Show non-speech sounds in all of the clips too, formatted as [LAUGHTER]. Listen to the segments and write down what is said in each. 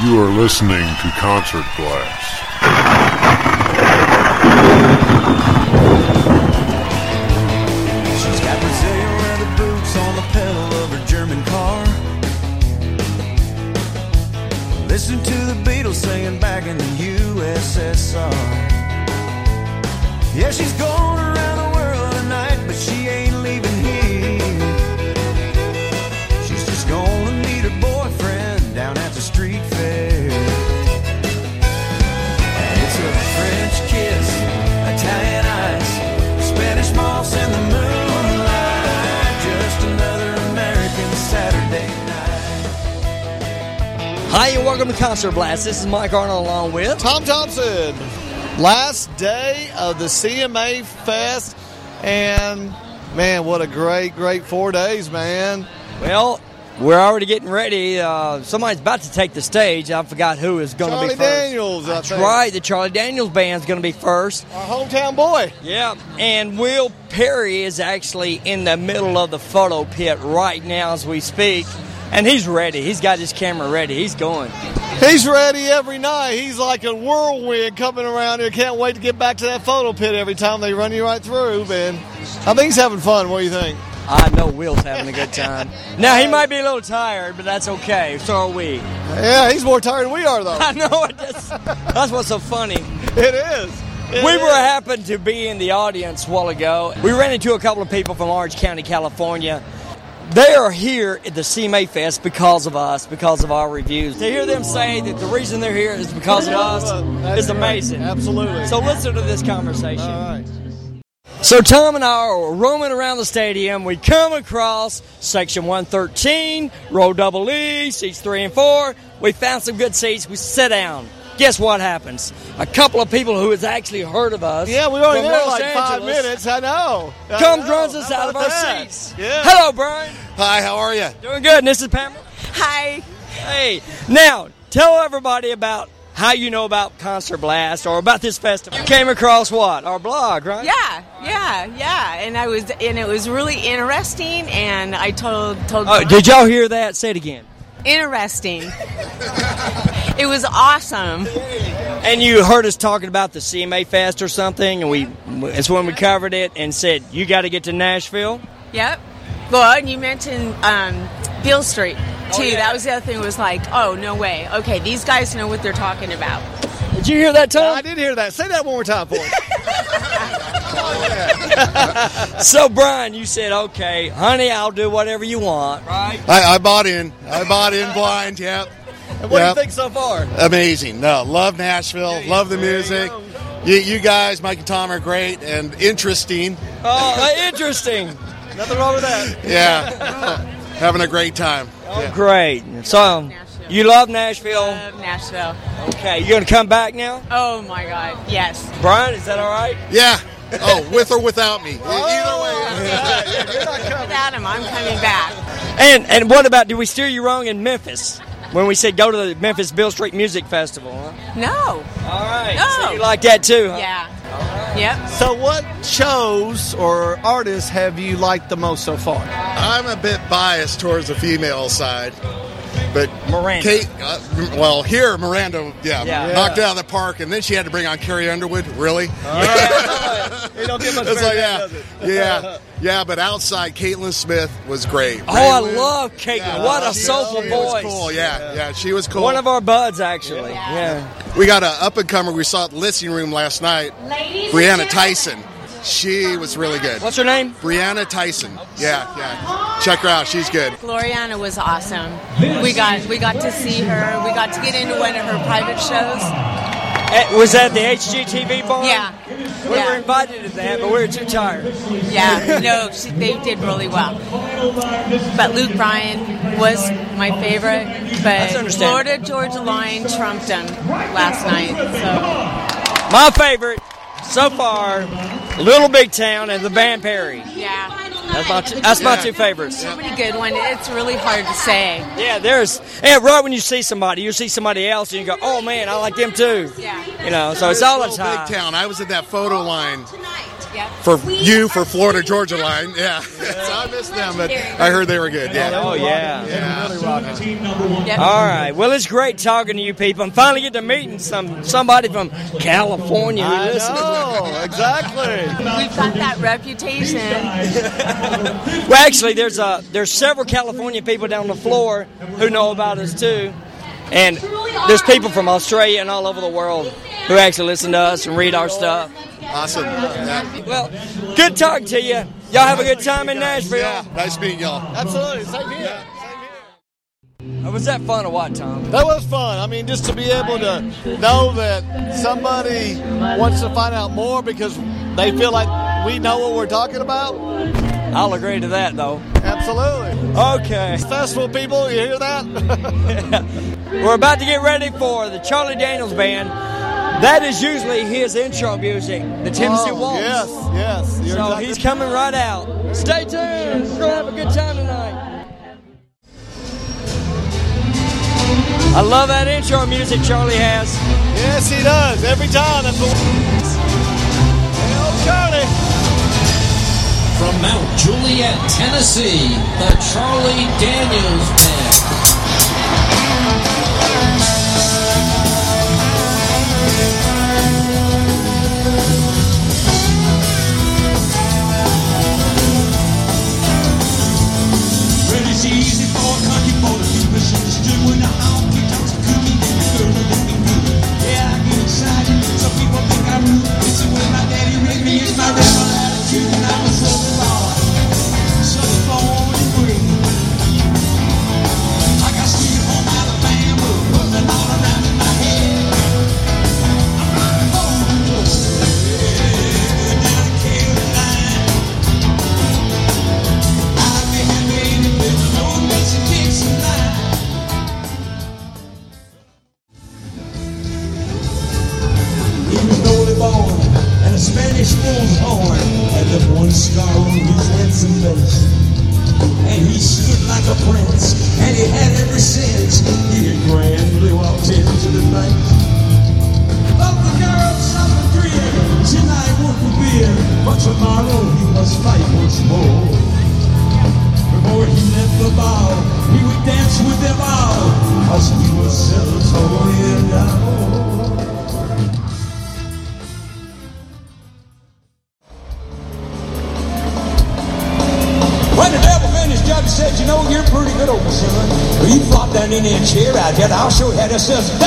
You are listening to Concert Blast. Hi, and welcome to Concert Blast. This is Mike Arnold along with. Tom Thompson. Last day of the CMA Fest, and man, what a great, great four days, man. Well, we're already getting ready. Uh, somebody's about to take the stage. I forgot who is going to be first. Charlie Daniels, I That's right. The Charlie Daniels band's going to be first. Our hometown boy. Yeah, and Will Perry is actually in the middle of the photo pit right now as we speak, and he's ready. He's got his camera ready. He's going. He's ready every night. He's like a whirlwind coming around here. Can't wait to get back to that photo pit every time they run you right through, man. I think he's having fun. What do you think? I know Will's having a good time. Now he might be a little tired, but that's okay. So are we. Yeah, he's more tired than we are, though. [LAUGHS] I know it. That's, that's what's so funny. It is. It we is. were happened to be in the audience a while ago. We ran into a couple of people from Orange County, California. They are here at the CMA Fest because of us, because of our reviews. To hear them say that the reason they're here is because of us [LAUGHS] is amazing. Absolutely. So listen to this conversation. All right. So Tom and I are roaming around the stadium. We come across section 113, row double E, seats three and four. We found some good seats. We sit down. Guess what happens? A couple of people who has actually heard of us. Yeah, we were only from there Los like five minutes. I know. I Comes know. runs us out of about our that? seats. Yeah. Hello, Brian. Hi, how are you? Doing good. And this is Pamela. Hi. Hey, now tell everybody about how you know about Concert Blast or about this festival. You came across what? Our blog, right? Yeah, yeah, yeah. And I was, and it was really interesting. And I told, told. Oh, did y'all hear that? Say it again. Interesting. it was awesome. And you heard us talking about the CMA Fest or something, and we it's when we covered it and said you got to get to Nashville. Yep. Well, and you mentioned um, Beale Street too. yeah. That was the other thing. Was like, oh no way. Okay, these guys know what they're talking about. Did you hear that, Tom? I did hear that. Say that one more time for us. [LAUGHS] So, Brian, you said, "Okay, honey, I'll do whatever you want." Right? I, I bought in. I bought in blind. Yep. And what Yep. do you think so far? Amazing. No, love Nashville. love the music. You, you guys, Mike and Tom, are great and interesting. Oh, interesting. Nothing wrong with that. Yeah. Having a great time. Oh, great. So, um, Nashville. You love Nashville. Love Nashville. Okay, you're gonna come back now, Oh my God. Yes. Brian? Is that all right? Yeah. Oh, with or without me. Oh, Either way. [LAUGHS] Without him, I'm coming back. And and what about? Did we steer you wrong in Memphis when we said go to the Memphis Beale Street Music Festival? Huh? No. All right. No. So you like that too? Huh? Yeah. Yep. So, what shows or artists have you liked the most so far? I'm a bit biased towards the female side. But Miranda. Kate, uh, well, here Miranda, yeah, Yeah. knocked it out of the park, and then she had to bring on Carrie Underwood. Really? [LAUGHS] It don't get much better like, than yeah, that, does yeah, yeah. But outside, Caitlin Smith was great. Oh, I Raylan- love Caitlin. Yeah, what a she- soulful she voice. Was cool. Yeah, yeah, she was cool. One of our buds, actually. Yeah. we got an up and comer. We saw at the listening room last night. Brianna Tyson. She was really good. What's her name? Brianna Tyson. Yeah, yeah. Check her out. She's good. Gloriana was awesome. We got we got to see her. We got to get into one of her private shows. Eh, Was that the HGTV bar? Yeah. We yeah. were invited to that, but we were too tired. Yeah, no, she, they did really well. But Luke Bryan was my favorite. But understandable. Florida Georgia Line trumped him last night. So My favorite so far, Little Big Town and the Band Perry. yeah, That's my two, that's my two favorites. pretty good one. It's really hard to say. Yeah, there's yeah. Right when you see somebody, you see somebody else, and you go, "Oh man, I like them too." Yeah. You know, so it's all the time. Big town. I was in that photo line. Yep. for you for Florida Georgia line. Yeah, [LAUGHS] so I missed them, but I heard they were good. Yeah. Oh, yeah. Yep. All right. Well, it's great talking to you people. I'm finally getting to meeting some somebody from California I know, exactly. We've got that reputation. [LAUGHS] Well, actually, there's uh, there's several California people down the floor who know about us too, and there's people from Australia and all over the world who actually listen to us and read our stuff. Awesome. Yeah. Well, good talk to you. Y'all have a good time in Nashville. Yeah. Nice meeting y'all. Absolutely. Same here. Uh, Was that fun or what, Tom? That was fun. I mean, just to be able to know that somebody wants to find out more because they feel like we know what we're talking about. I'll agree to that though. Absolutely. Okay. Festival people, you hear that? [LAUGHS] [LAUGHS] We're about to get ready for the Charlie Daniels Band. That is usually his intro music, the Tennessee Oh, Waltz. Yes, yes. You're So exactly- he's coming right out. Stay tuned. We're going to have a good time tonight. I love that intro music Charlie has. Yes, he does. Every time. That's what. Hey, old Charlie. From Mount Juliet, Tennessee, the Charlie Daniels Band. There, and I'll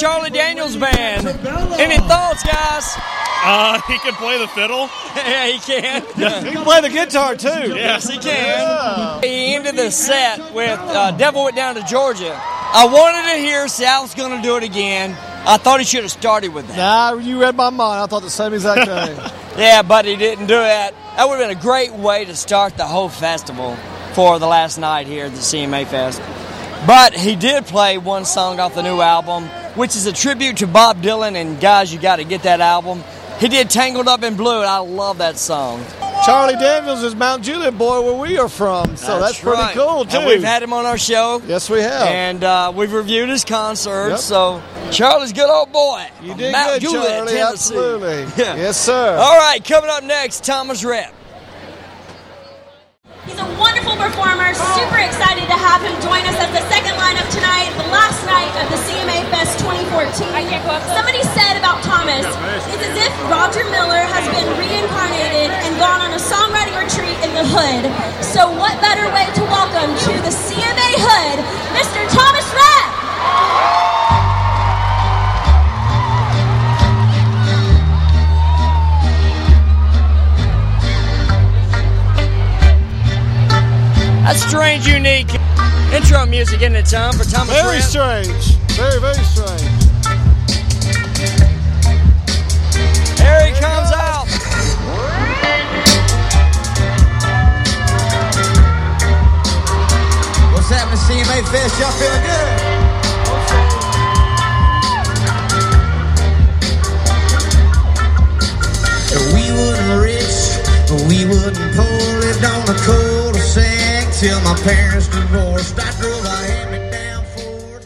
Charlie Daniels Band. Any thoughts, guys? Uh, he can play the fiddle. [LAUGHS] yeah, he can. He can play the guitar too. Yes, he can. He ended the set with uh, Devil Went Down to Georgia. I wanted to hear Sal's going to do it again. I thought he should have started with that. Nah, you read my mind. I thought the same exact [LAUGHS] thing. Yeah, but he didn't do that. That would have been a great way to start the whole festival for the last night here at the CMA Fest. But he did play one song off the new album, which is a tribute to Bob Dylan. And guys, you got to get that album. He did Tangled Up in Blue, and I love that song. Charlie Daniels is Mount Juliet boy where we are from, so that's, pretty right. cool too. And we've had him on our show. yes, we have. And uh, we've reviewed his concerts. Yep. So Charlie's good old boy. you did Mount good, Juliet, Charlie. Tennessee. Absolutely. [LAUGHS] Yes, sir. All right, coming up next, Thomas Rhett. He's a wonderful performer. Super excited to have him join us as the second lineup tonight, the last night of the CMA Fest 2014. Somebody said about Thomas, it's as if Roger Miller has been reincarnated and gone on a songwriting retreat in the hood. So what better way to welcome to the CMA strange, unique intro music, isn't it, Tom? For Thomas Very Grant? strange. Very, very strange. Here he comes out. What's happening, CMA Fest? Y'all feeling good? We wasn't rich, but we wasn't poor. Lived on a cul-de-sac till my parents divorced. I drove a hand-me-down Ford.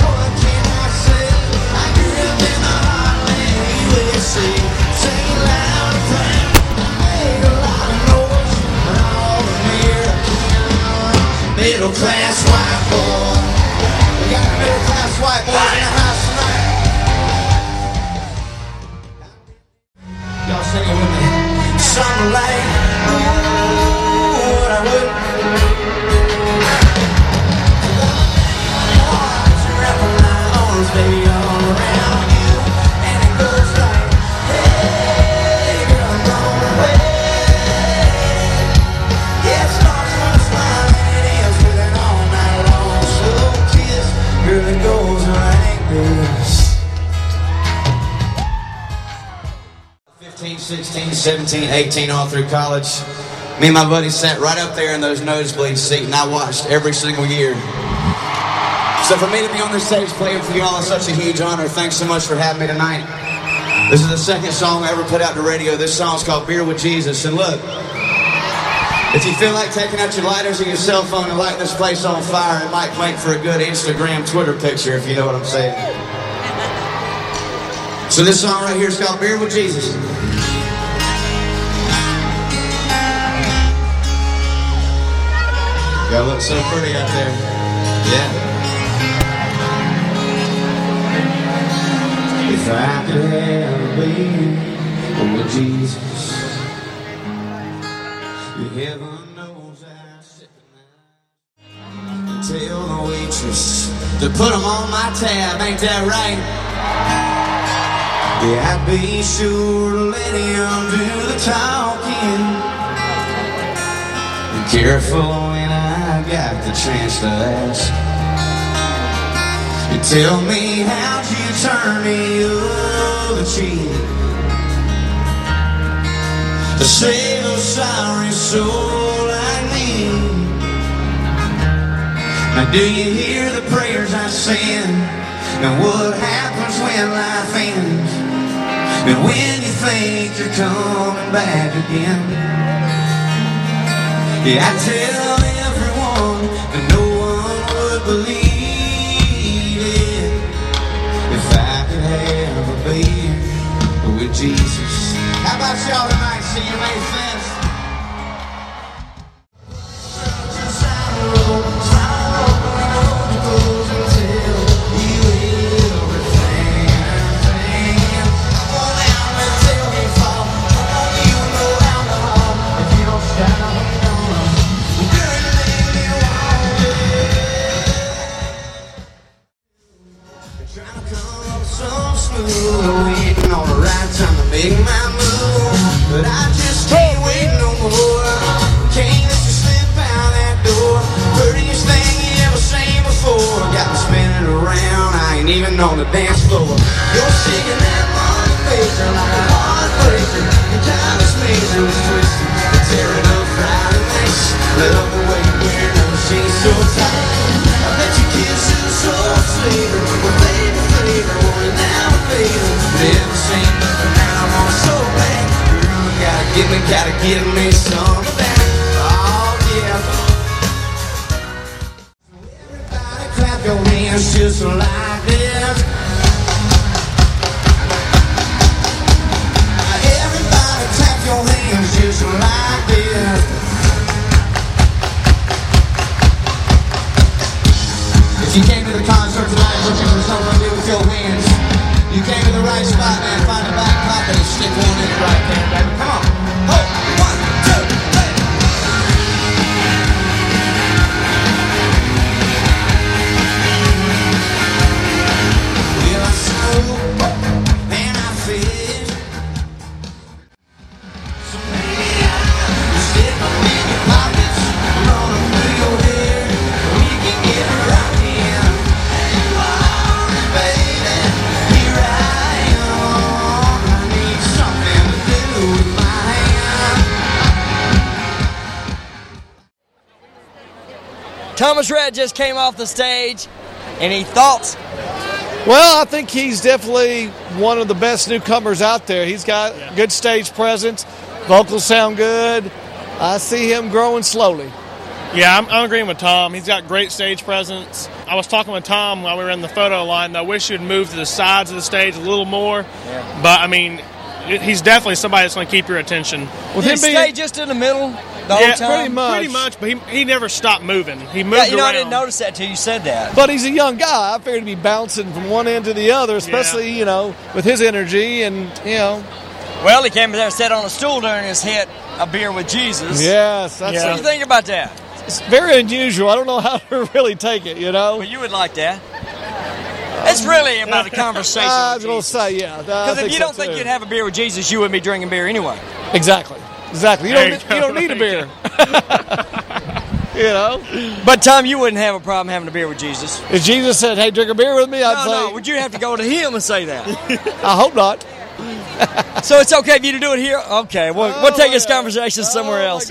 What can I say? I grew up in the heartland, USA. Loud and proud. Made a lot of noise, all. Middle class white boy. We got a middle class white boys in the house 16, 17, 18, all through college. Me and my buddy sat right up there in those nosebleed seats, and I watched every single year. So for me to be on this stage playing for y'all is such a huge honor. Thanks so much for having me tonight. This is the second song I ever put out to radio. This song's called Beer with Jesus. And look, if you feel like taking out your lighters and your cell phone and lighting this place on fire, it might make for a good Instagram, Twitter picture, if you know what I'm saying. So this song right here is called Beer with Jesus. Y'all look so pretty out there. Yeah. If I could have a beer with oh, Jesus, heaven knows I sit and tell the waitress to put them on my tab. Ain't that right? Yeah, I'd be sure to let him do the talking. Be careful when got the chance to ask. You tell me how'd you turn the other cheek to save a sorry soul like me. Now do you hear the prayers I send? And what happens when life ends? And when you think you're coming back again? Yeah, I tell Jesus. How about y'all tonight singing May 5th? Dance Thomas Rhett just came off the stage. Any thoughts? Well, I think he's definitely one of the best newcomers out there. He's got good stage presence, vocals sound good. I see him growing slowly. Yeah, I'm, I'm agreeing with Tom. He's got great stage presence. I was talking with Tom while we were in the photo line. I wish he'd move to the sides of the stage a little more. But I mean, he's definitely somebody that's going to keep your attention. With him stay just in the middle the whole yeah, time. pretty much. Pretty much, but he, he never stopped moving. He moved Yeah, you know, around. I didn't notice that till you said that. But he's a young guy. I figured he'd be bouncing from one end to the other, especially, you know, with his energy and, you know. Well, he came there, and sat on a stool during his hit, a beer with Jesus. Yes, that's What do you think about that? It's very unusual. I don't know how [LAUGHS] to really take it, you know. Well, you would like that. It's really about a [LAUGHS] conversation. I was going to say, yeah. Because if you don't think you'd have a beer with Jesus, you wouldn't be drinking beer anyway. Exactly. Exactly. You There don't, you you don't need a beer. [LAUGHS] you know? But Tom, you wouldn't have a problem having a beer with Jesus. If Jesus said, hey, drink a beer with me, I'd no, say. no. Would you have to go to him and say that? [LAUGHS] I hope not. [LAUGHS] so it's okay for you to do it here. Okay, we'll, we'll Oh, take this conversation somewhere oh, else.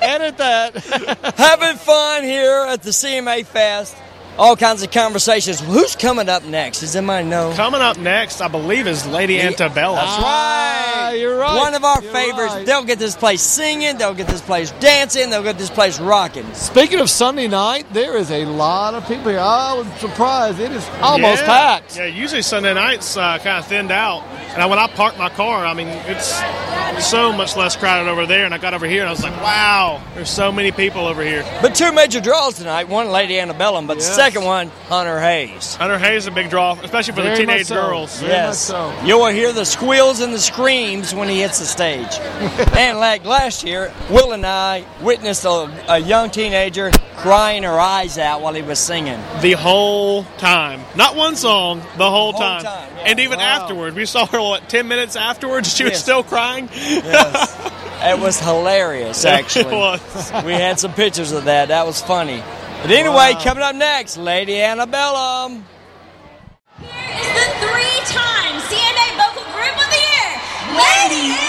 Edit that. Having fun here at the CMA Fest. All kinds of conversations. Who's coming up next? Does anybody know? Coming up next, I believe, is Lady Antebellum. That's right. you're right. One of our You're favorites. right. They'll get this place singing. They'll get this place dancing. They'll get this place rocking. Speaking of Sunday night, there is a lot of people here. I was surprised. It is almost yeah. packed. Yeah, usually Sunday nights uh, kind of thinned out. And when I parked my car, I mean, it's so much less crowded over there. And I got over here and I was like, wow, there's so many people over here. But two major draws tonight. One, Lady Antebellum, but Yes. The second one, Hunter Hayes. Hunter Hayes is a big draw, especially for Very the much teenage so. girls. Yes. You will hear the squeals and the screams when he hits the stage. [LAUGHS] and like last year, Will and I witnessed a, a young teenager crying her eyes out while he was singing. The whole time. Not one song, the whole, whole time. time, yeah. And even Wow. afterward. We saw her, what, 10 minutes afterwards? She was still crying? Yes. [LAUGHS] It was hilarious, It actually. was. we had some pictures of that. That was funny. But anyway, Wow. coming up next, Lady Antebellum. is the three-time CMA Vocal Group of the Year, Lady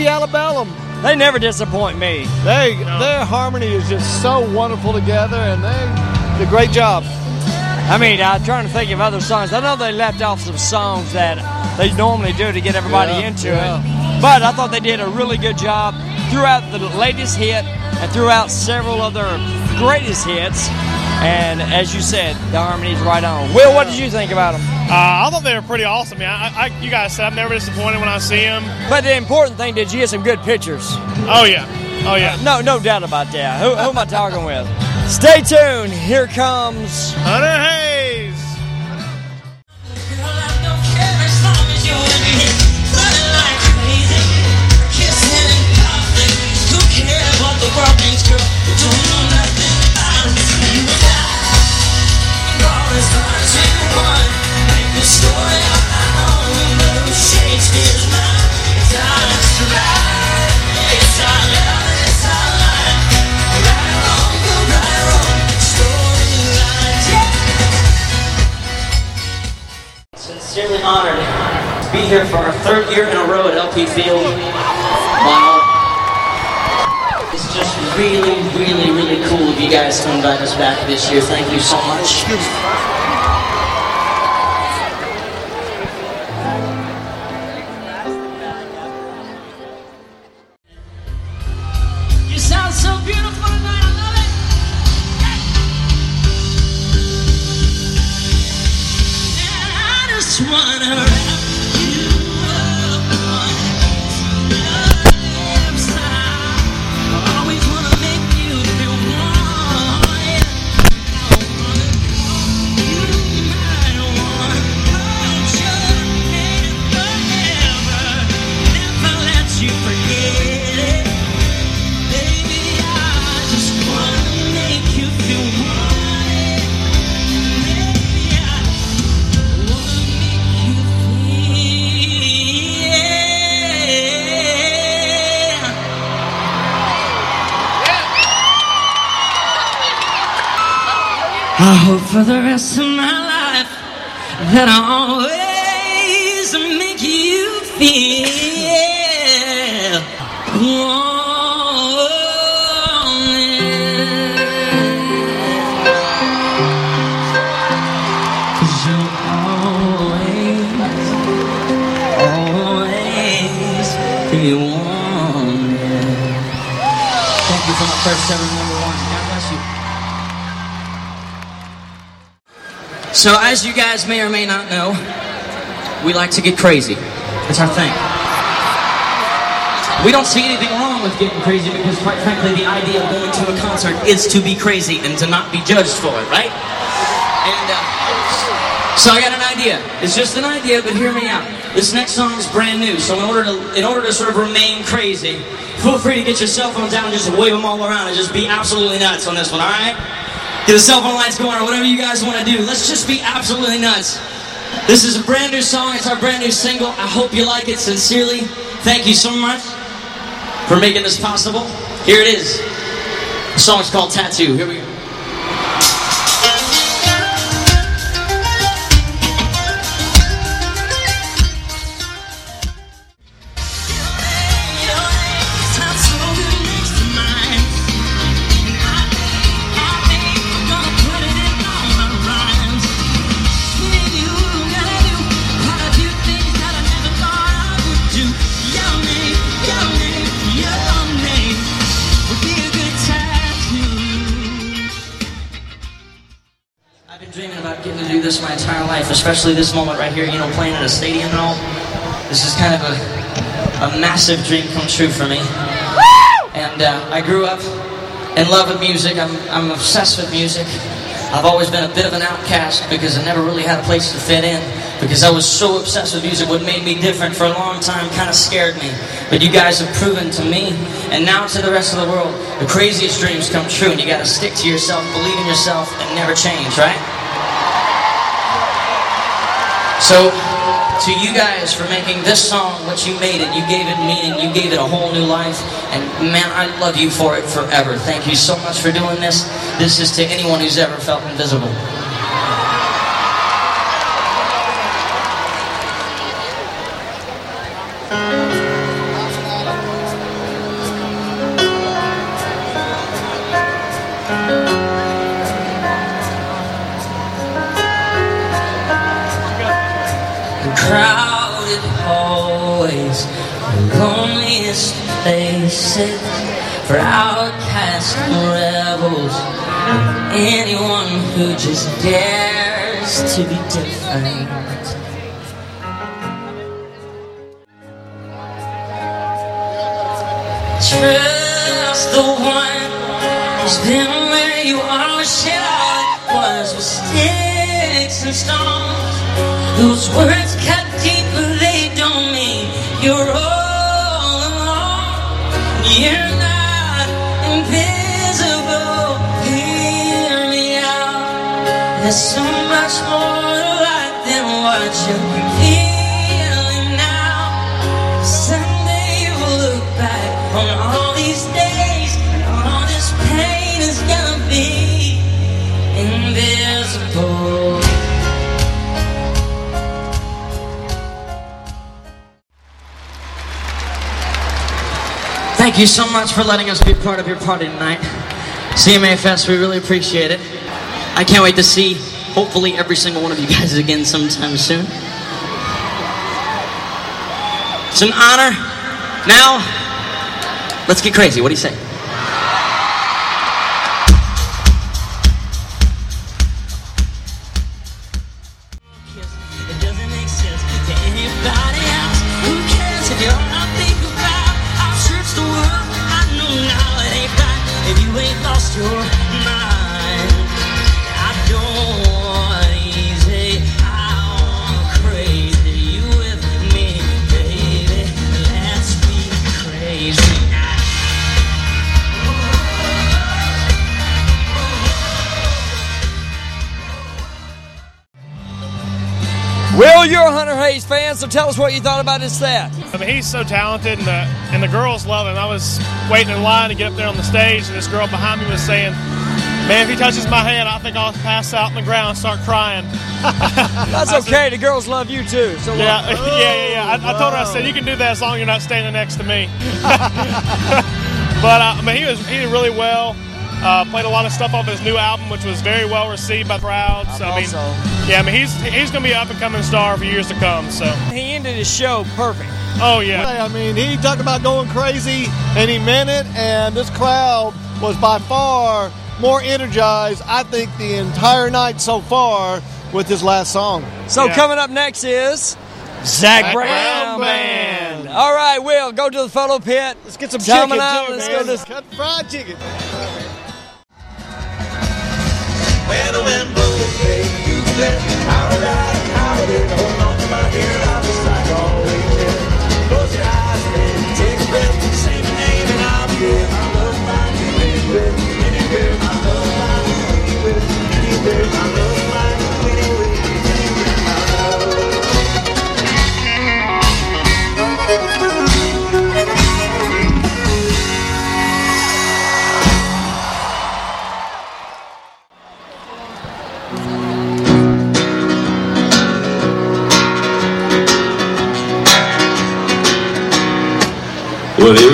Lady Alabama? They never disappoint me. They their harmony is just so wonderful together, and they did a great job. I mean, I'm trying to think of other songs. I know they left off some songs that they normally do to get everybody Yeah, into yeah. it. But I thought they did a really good job throughout the latest hit and throughout several of their greatest hits. And as you said, the harmony's right on. Will, what did you think about them? Uh, I thought they were pretty awesome. Yeah, I, I, you guys said I'm never disappointed when I see them. But the important thing, did you get some good pictures? Oh yeah, oh yeah. No, no doubt about that. Who, who am I talking with? Stay tuned. Here comes Hunter Hayes. Sincerely honored to be here for our third year in a row at LP Field. Wow. It's just really, really, really cool of you guys to invite us back this year. Thank you so much. Wanted. Thank you for my first ever number one. God bless you. So, as you guys may or may not know, we like to get crazy. It's our thing. We don't see anything wrong with getting crazy because, quite frankly, the idea of going to a concert is to be crazy and to not be judged for it, right? So I got an idea. It's just an idea, but hear me out. This next song is brand new, so in order to in order to sort of remain crazy, feel free to get your cell phones out and just wave them all around and just be absolutely nuts on this one. All right? Get the cell phone lights going or whatever you guys want to do. Let's just be absolutely nuts. This is a brand new song. It's our brand new single. I hope you like it sincerely. Thank you so much for making this possible. Here it is. The song is called Tattoo. Here we go. Especially this moment right here, you know, playing in a stadium and all. This is kind of a, a massive dream come true for me. And uh, I grew up in love with music. I'm, I'm obsessed with music. I've always been a bit of an outcast because I never really had a place to fit in. Because I was so obsessed with music, what made me different for a long time kind of scared me. But you guys have proven to me, and now to the rest of the world, the craziest dreams come true, and you gotta stick to yourself, believe in yourself, and never change, right? So, to you guys for making this song what you made it, you gave it meaning, you gave it a whole new life, and man, I love you for it forever. Thank you so much for doing this. This is to anyone who's ever felt invisible. Crowded hallways, the loneliest places for outcasts and rebels, anyone who just dares to be different. Trust the one who's been where you are, shit all it was with sticks and stones. Those words cut mean you're all alone. You're not invisible. Hear me out. You so much for letting us be part of your party tonight. CMA Fest, we really appreciate it. I can't wait to see, hopefully, every single one of you guys [LAUGHS] again sometime soon. It's an honor. Now, let's get crazy. What do you say? Us what you thought about his set. I mean, he's so talented, and the and the girls love him. I was waiting in line to get up there on the stage, and this girl behind me was saying, "Man, if he touches my hand, I think I'll pass out on the ground and start crying." [LAUGHS] That's I said- okay. The girls love you too. So Yeah, uh, [LAUGHS] yeah, yeah, yeah. I, I told her, I said, you can do that as long as you're not standing next to me. [LAUGHS] but uh, I mean, he was he did really well. Uh, played a lot of stuff off his new album, which was very well received by the crowd. So I mean, so. yeah, I mean, he's he's going to be an up and coming star for years to come. So He ended his show perfect. Oh yeah. I mean, he talked about going crazy, and he meant it. And this crowd was by far more energized, I think, the entire night so far with his last song. So coming up next is Zach, Zac Brown, Brown Band. All right, Will, go to the photo pit. Let's Get some Tell 'em chicken out. too, Let's man. go to Cut fried chicken. Where the wind blows, baby, you bet.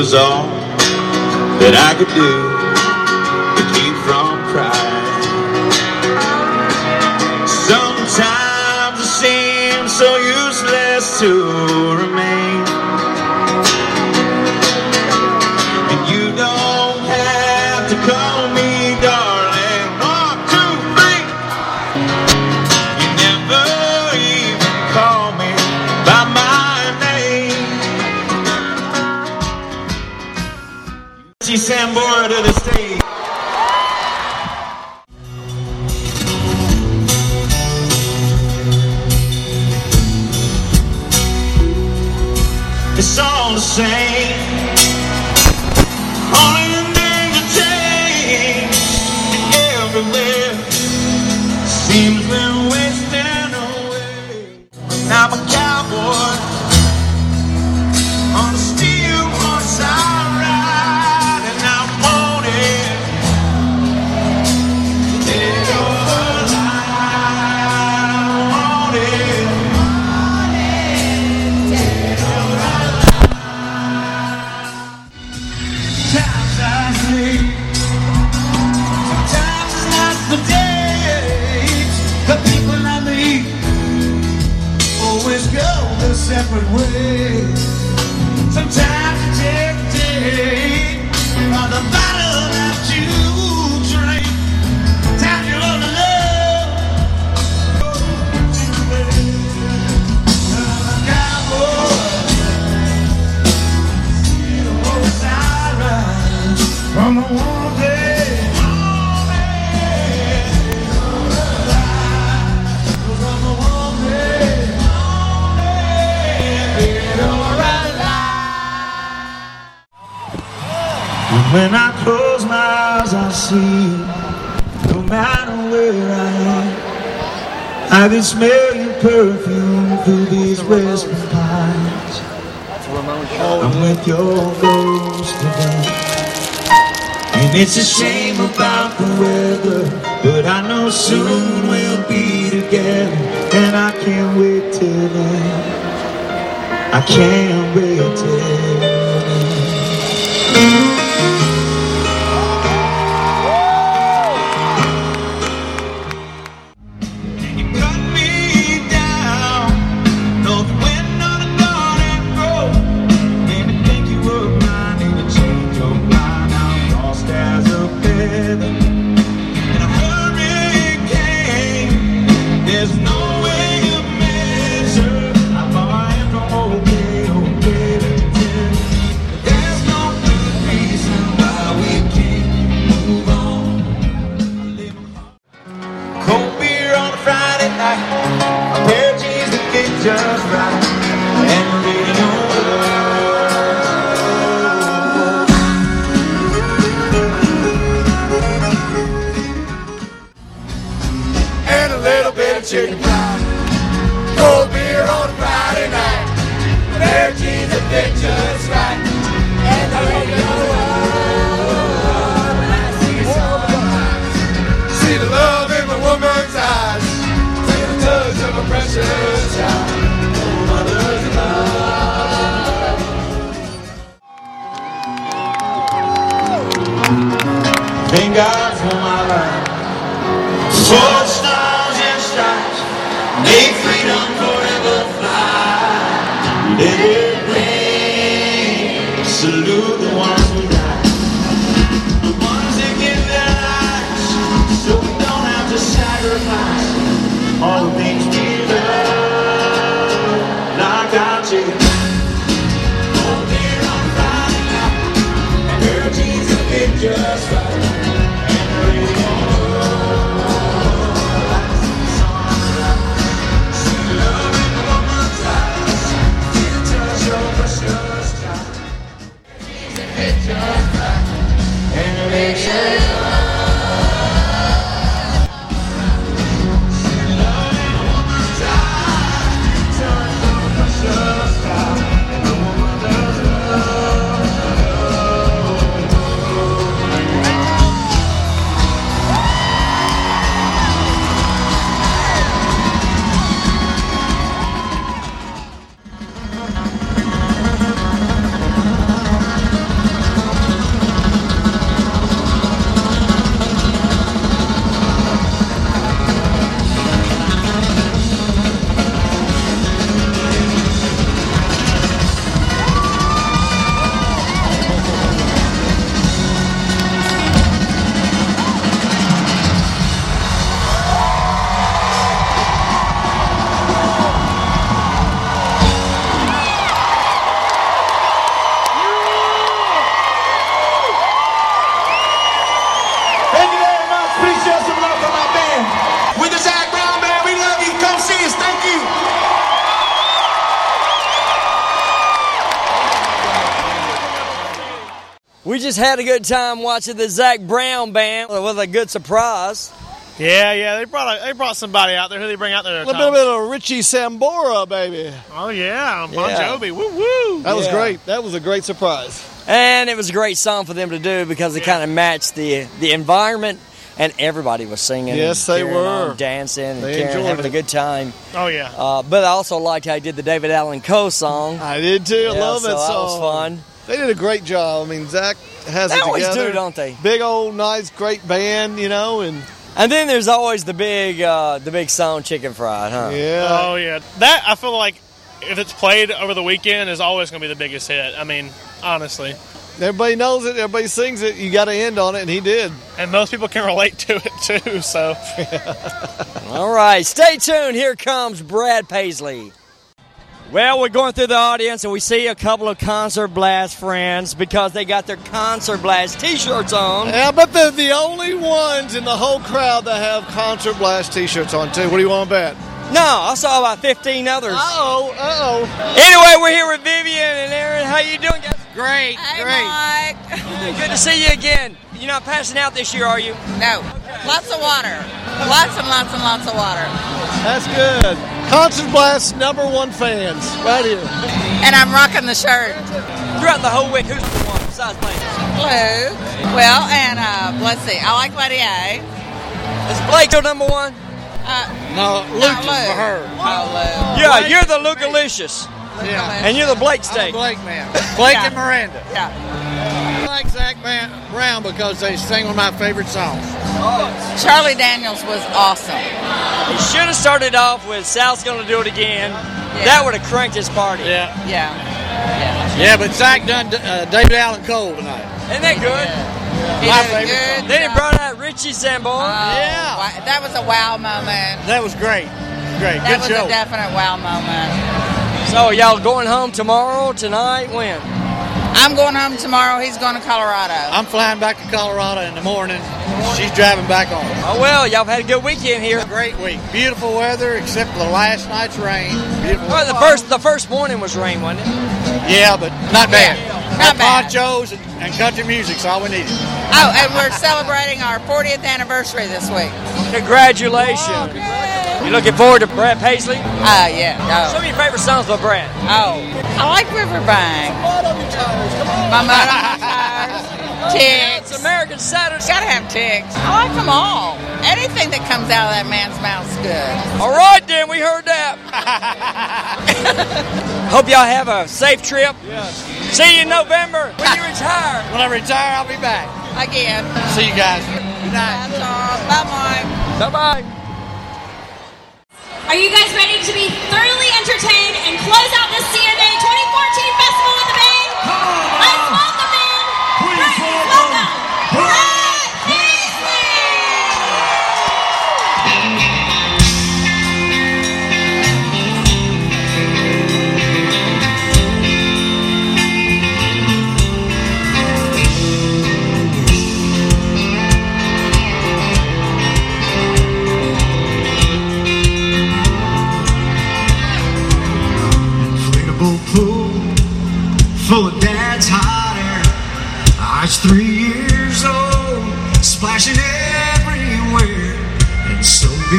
Was all that I could do to the stage. And when I close my eyes, I see no matter where I am. I can smell your perfume through these western pines. I'm with your ghost today. And it's a shame about the weather, but I know soon we'll be together. And I can't wait till then. I can't wait till then. Just had a good time watching the Zac Brown band with a good surprise. Yeah, yeah, they brought a, they brought somebody out there. Who they bring out there? A little bit of Richie Sambora, baby. Oh yeah, Bon Yeah. Jovi. Woo woo. That was great. That was a great surprise. And it was a great song for them to do because it kind of matched the the environment, and everybody was singing. Yes, they were. on, dancing, and They carrying, enjoyed having a good time. Oh yeah. Uh, but I also liked how he did the David Allan Coe song. I did too. I Yeah, love so that that was fun. They did a great job. I mean, Zac has They it always together. do, don't they? Big old nice, great band, you know, and And then there's always the big uh, the big song Chicken Fried, huh? yeah. Oh yeah. That I feel like if it's played over the weekend, is always going to be the biggest hit. I mean, honestly. Everybody knows it. Everybody sings it. You got to end on it, and he did. And most people can [LAUGHS] relate to it too. So, All right, stay tuned. Here comes Brad Paisley. Well, we're going through the audience and we see a couple of Concert Blast friends because they got their Concert Blast t shirts on. Yeah, but they're the only ones in the whole crowd that have Concert Blast T-shirts on too. What do you want to bet? No, I saw about 15 others. Uh oh, uh oh. Anyway, we're here with Vivian and Aaron. How you doing, guys? Great, great. Mike. Good to see you again. You're not passing out this year, are you? No. Lots of water. Lots and lots and lots of water. That's good. Concert Blast number one fans right here. And I'm rocking the shirt. Throughout the whole week, who's the one besides Blake? Blue. Well, and uh, let's see. I like Lady A. Is Blake your number one? Uh, No, Luke is for her. Lou. Yeah, you're the Lugalicious. Yeah. Man. And you're the Blake I'm steak. Blake man. Blake Yeah. and Miranda. Yeah. I like Zac Brown because they sing one of my favorite songs. Charlie Daniels was awesome. He should have started off with South's gonna do it again. That would have cranked his party. Yeah. Yeah. Yeah, yeah but Zac done uh, David Allan Coe tonight. Isn't that good? He My did a favorite good. Then he brought out Richie Sambora. Yeah. Wow, That was a wow moment. That was great. Great. That Good was show. a definite wow moment. So y'all going home tomorrow, tonight, when? I'm going home tomorrow. He's going to Colorado. I'm flying back to Colorado in the morning. She's driving back home. Oh well, y'all had a good weekend here. Great week. Beautiful weather except for the last night's rain. Beautiful. Well, the first the first morning was rain, wasn't it? Yeah, but not bad. Not Got bad. ponchos and, and country music's all we needed. Oh, and we're celebrating our 40th anniversary this week. Congratulations. Oh, you looking forward to Brad Paisley? Oh, yeah. Some Oh. of your favorite songs by Brad. oh. I like Riverbank. My mud on my tires. Ticks. It's American Saturday. Gotta have ticks. I like them all. Anything that comes out of that man's mouth is good. All right, then we heard that. [LAUGHS] Hope y'all have a safe trip. Yes. See you in November when you retire. When I retire, I'll be back. Again. See you guys. Good night. Bye-bye. Bye bye. Are you guys ready to be thoroughly entertained and close out this CMA 2014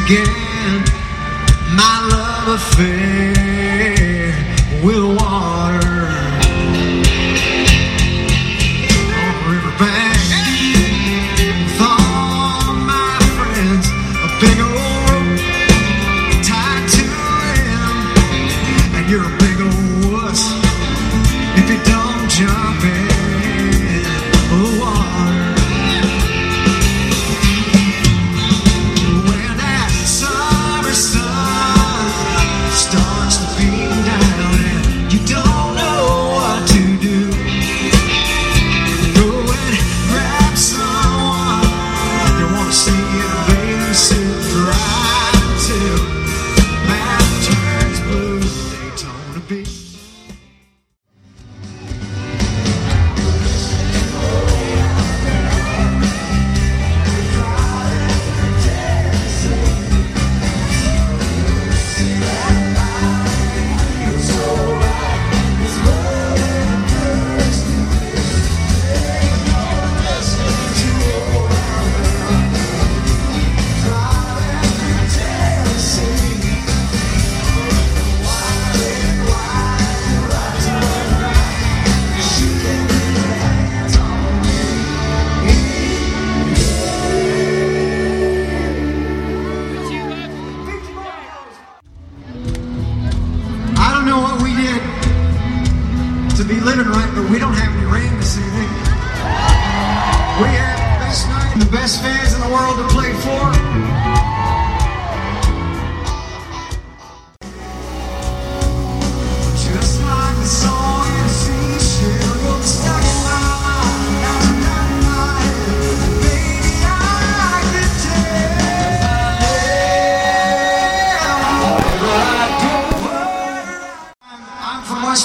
began my love affair with water.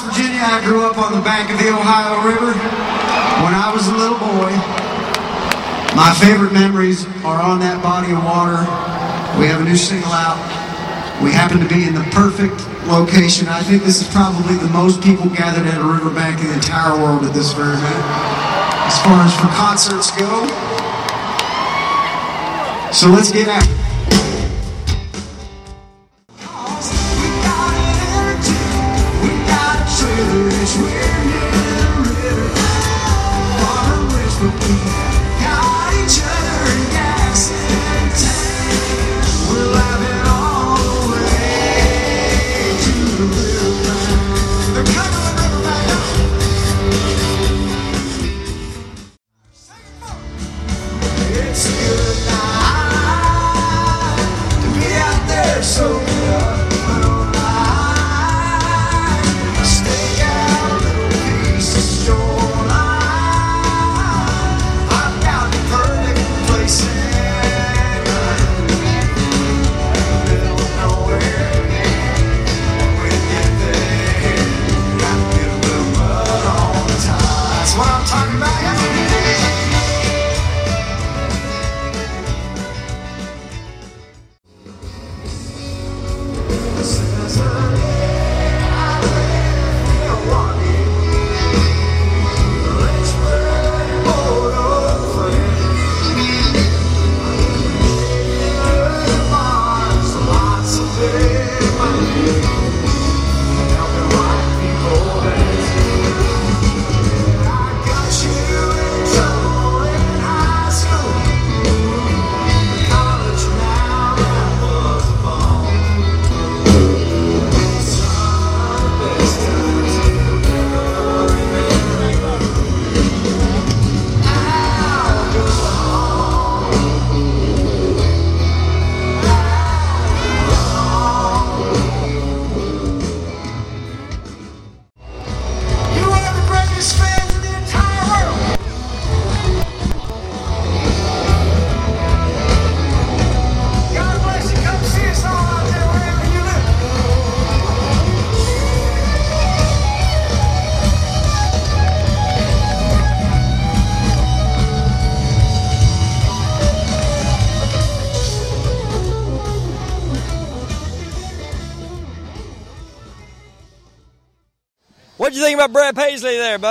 I grew up on the bank of the Ohio River when I was a little boy. My favorite memories are on that body of water. We have a new single out. We happen to be in the perfect location. I think this is probably the most people gathered at a riverbank in the entire world at this very minute. As far as for concerts go. So let's get at it.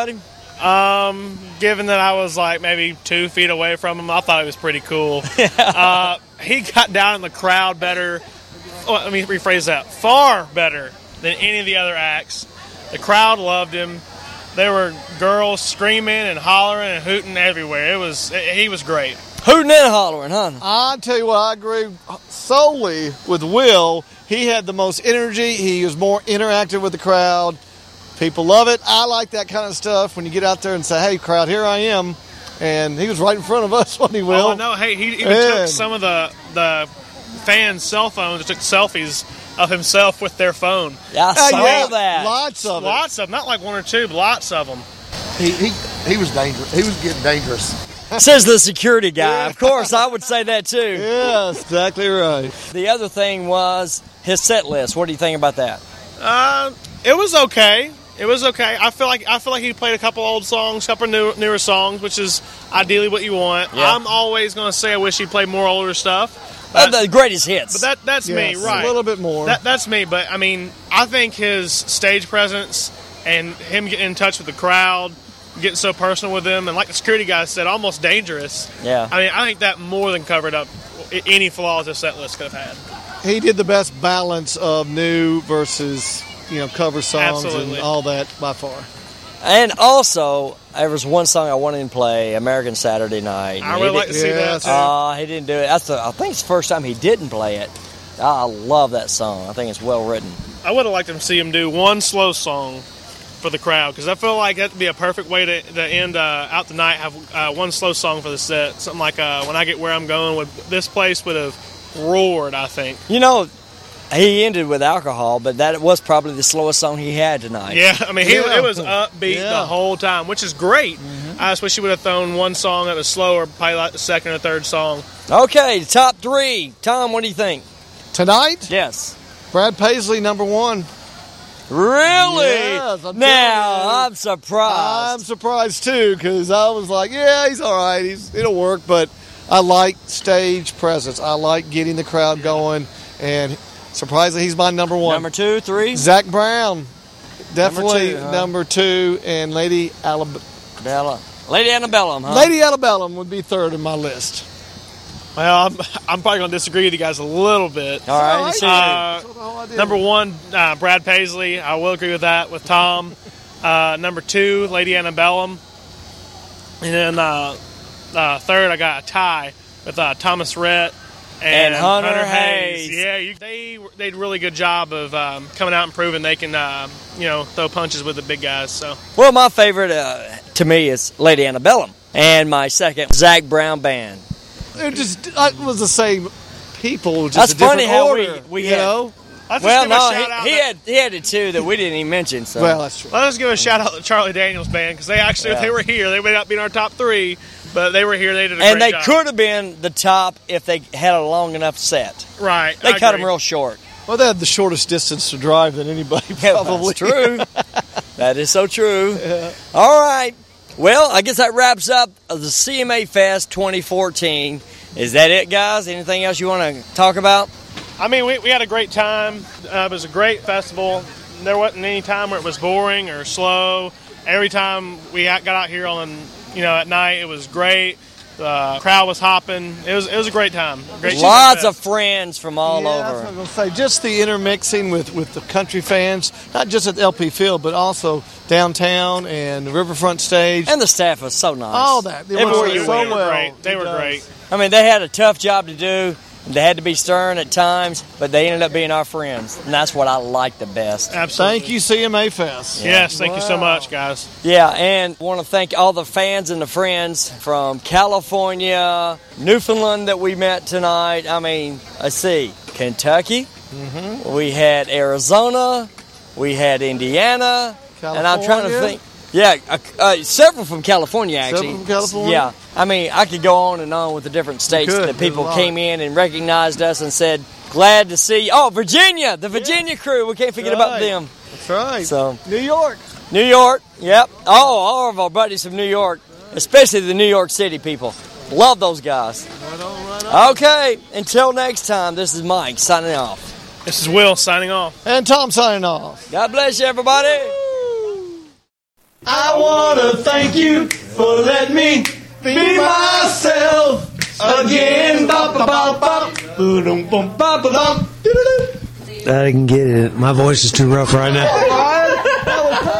Paisley there, buddy? Um, given that I was like maybe two feet away from him, I thought it was pretty cool. [LAUGHS] uh, he got down in the crowd better. Oh, let me rephrase that: far better than any of the other acts. The crowd loved him. There were girls screaming and hollering and hooting everywhere. It was he was great. Hooting and hollering, huh? I tell you what, I agree solely with Will. He had the most energy. He was more interactive with the crowd. People love it. I like that kind of stuff when you get out there and say, "Hey, crowd, here I am," and he was right in front of us, [LAUGHS] wasn't he, Will? Oh no! Hey, he even Man. took some of the the fans' cell phones took selfies of himself with their phone. Yeah, I Uh, saw yeah, that. Lots of it. Lots of, not like one or two, but lots of them. He, he he was dangerous. He was getting dangerous. [LAUGHS] Says the security guy. Of course, I would say that too. Yeah, exactly right. The other thing was his set list. What do you think about that? Uh, it was okay. It was okay. I feel like I feel like he played a couple old songs, couple new, newer songs, which is ideally what you want. Yeah. I'm always going to say I wish he played more older stuff. Oh, the greatest hits. But that that's Yes, me, right? A little bit more. That, that's me. But I mean, I think his stage presence and him getting in touch with the crowd, getting so personal with them, and like the security guy said, almost dangerous. Yeah. I mean, I think that more than covered up any flaws this set list could have had. he did the best balance of new versus you know cover songs Absolutely. and all that by far. And also, there was one song I wanted him to play, American Saturday Night. I and would he like to did- see that too. Uh, he didn't do it. That's the, I think it's the first time he didn't play it. I love that song. I think it's well written. I would have liked to see him do one slow song for the crowd because I feel like that'd be a perfect way to, to end uh, out the night. Have uh, one slow song for the set, something like uh, "When I Get Where I'm Going." Would this place would have roared? I think. You know, he ended with alcohol, but that was probably the slowest song he had tonight. Yeah, I mean, he, Yeah. it was upbeat Yeah. the whole time, which is great. Mm-hmm. I just wish he would have thrown one song that was slower, probably like the second or third song. Okay, top three. Tom, what do you think? Tonight, Yes. Brad Paisley number one. Really? Yes, I'm now. I'm surprised. I'm surprised too because I was like, yeah, he's all right. He's it'll work, but I like stage presence. I like getting the crowd going, and surprisingly, he's my number one. Number two, three. Zac Brown, definitely two, number two, and Lady Alabama. Bella. Lady Antebellum, huh? Lady Alabama would be third in my list. Well, I'm, I'm probably going to disagree with you guys a little bit. All right, let's. Uh, number one, uh, Brad Paisley. I will agree with that with Tom. Uh, number two, Lady Antebellum. And then uh, uh, third, I got a tie with uh, Thomas Rhett and, And Hunter Hayes. Yeah, you, they they did a really good job of um, coming out and proving they can, uh, you know, throw punches with the big guys. So Well, my favorite uh, to me is Lady Antebellum, and my second, Zac Brown Band. It just it was the same people, just That's a funny how order, we we you had. know. Let's just well, no, he, he had he had the two that we didn't even mention. So Well, that's true. Let's give a shout out to Charlie Daniels band because they actually Yeah. they were here. They may not be in our top three, but they were here. They did a and great they job. could have been the top if they had a long enough set. right. They I cut agree. them real short. Well, they had the shortest distance to drive than anybody. [LAUGHS] Probably that's true. [LAUGHS] that is so true. All right. Well, I guess that wraps up the CMA Fest 2014. Is that it, guys? Anything else you want to talk about? I mean, we, we had a great time. Uh, it was a great festival. There wasn't any time where it was boring or slow. Every time we got got out here on, you know, at night, it was great. The crowd was hopping. It was it was a great time. Great Lots of friends from all Yeah, over. I'm gonna say. Just the intermixing with, with the country fans, not just at the LP Field, but also downtown and the Riverfront stage. And the staff was so nice. All that. They Everywhere you so went. They were great. They It were does. great. I mean, they had a tough job to do. They had to be stern at times, but they ended up being our friends, and that's what I like the best. Absolutely. Thank you, CMA Fest. Yes, thank you so much, guys. Yeah, and want to thank all the fans and the friends from California, Newfoundland that we met tonight. I mean, let's see, Kentucky. Mm-hmm. We had Arizona. We had Indiana. And I'm trying to think. Yeah, uh, uh, several from California actually. Several from California? Yeah, I mean, I could go on and on with the different states could. that people There's a lot. came in and recognized us and said, "Glad to see." You. Oh, Virginia, the Virginia crew. We can't forget about them. That's right. So New York. New York, yep. Oh, all of our buddies from New York, especially the New York City people. Love those guys. Right on, right on. Okay, until next time, this is Mike signing off. This is Will signing off. And Tom signing off. God bless you, everybody. I wanna thank you for letting me be myself again. Boom, boom. I didn't get it. My voice is too rough right now.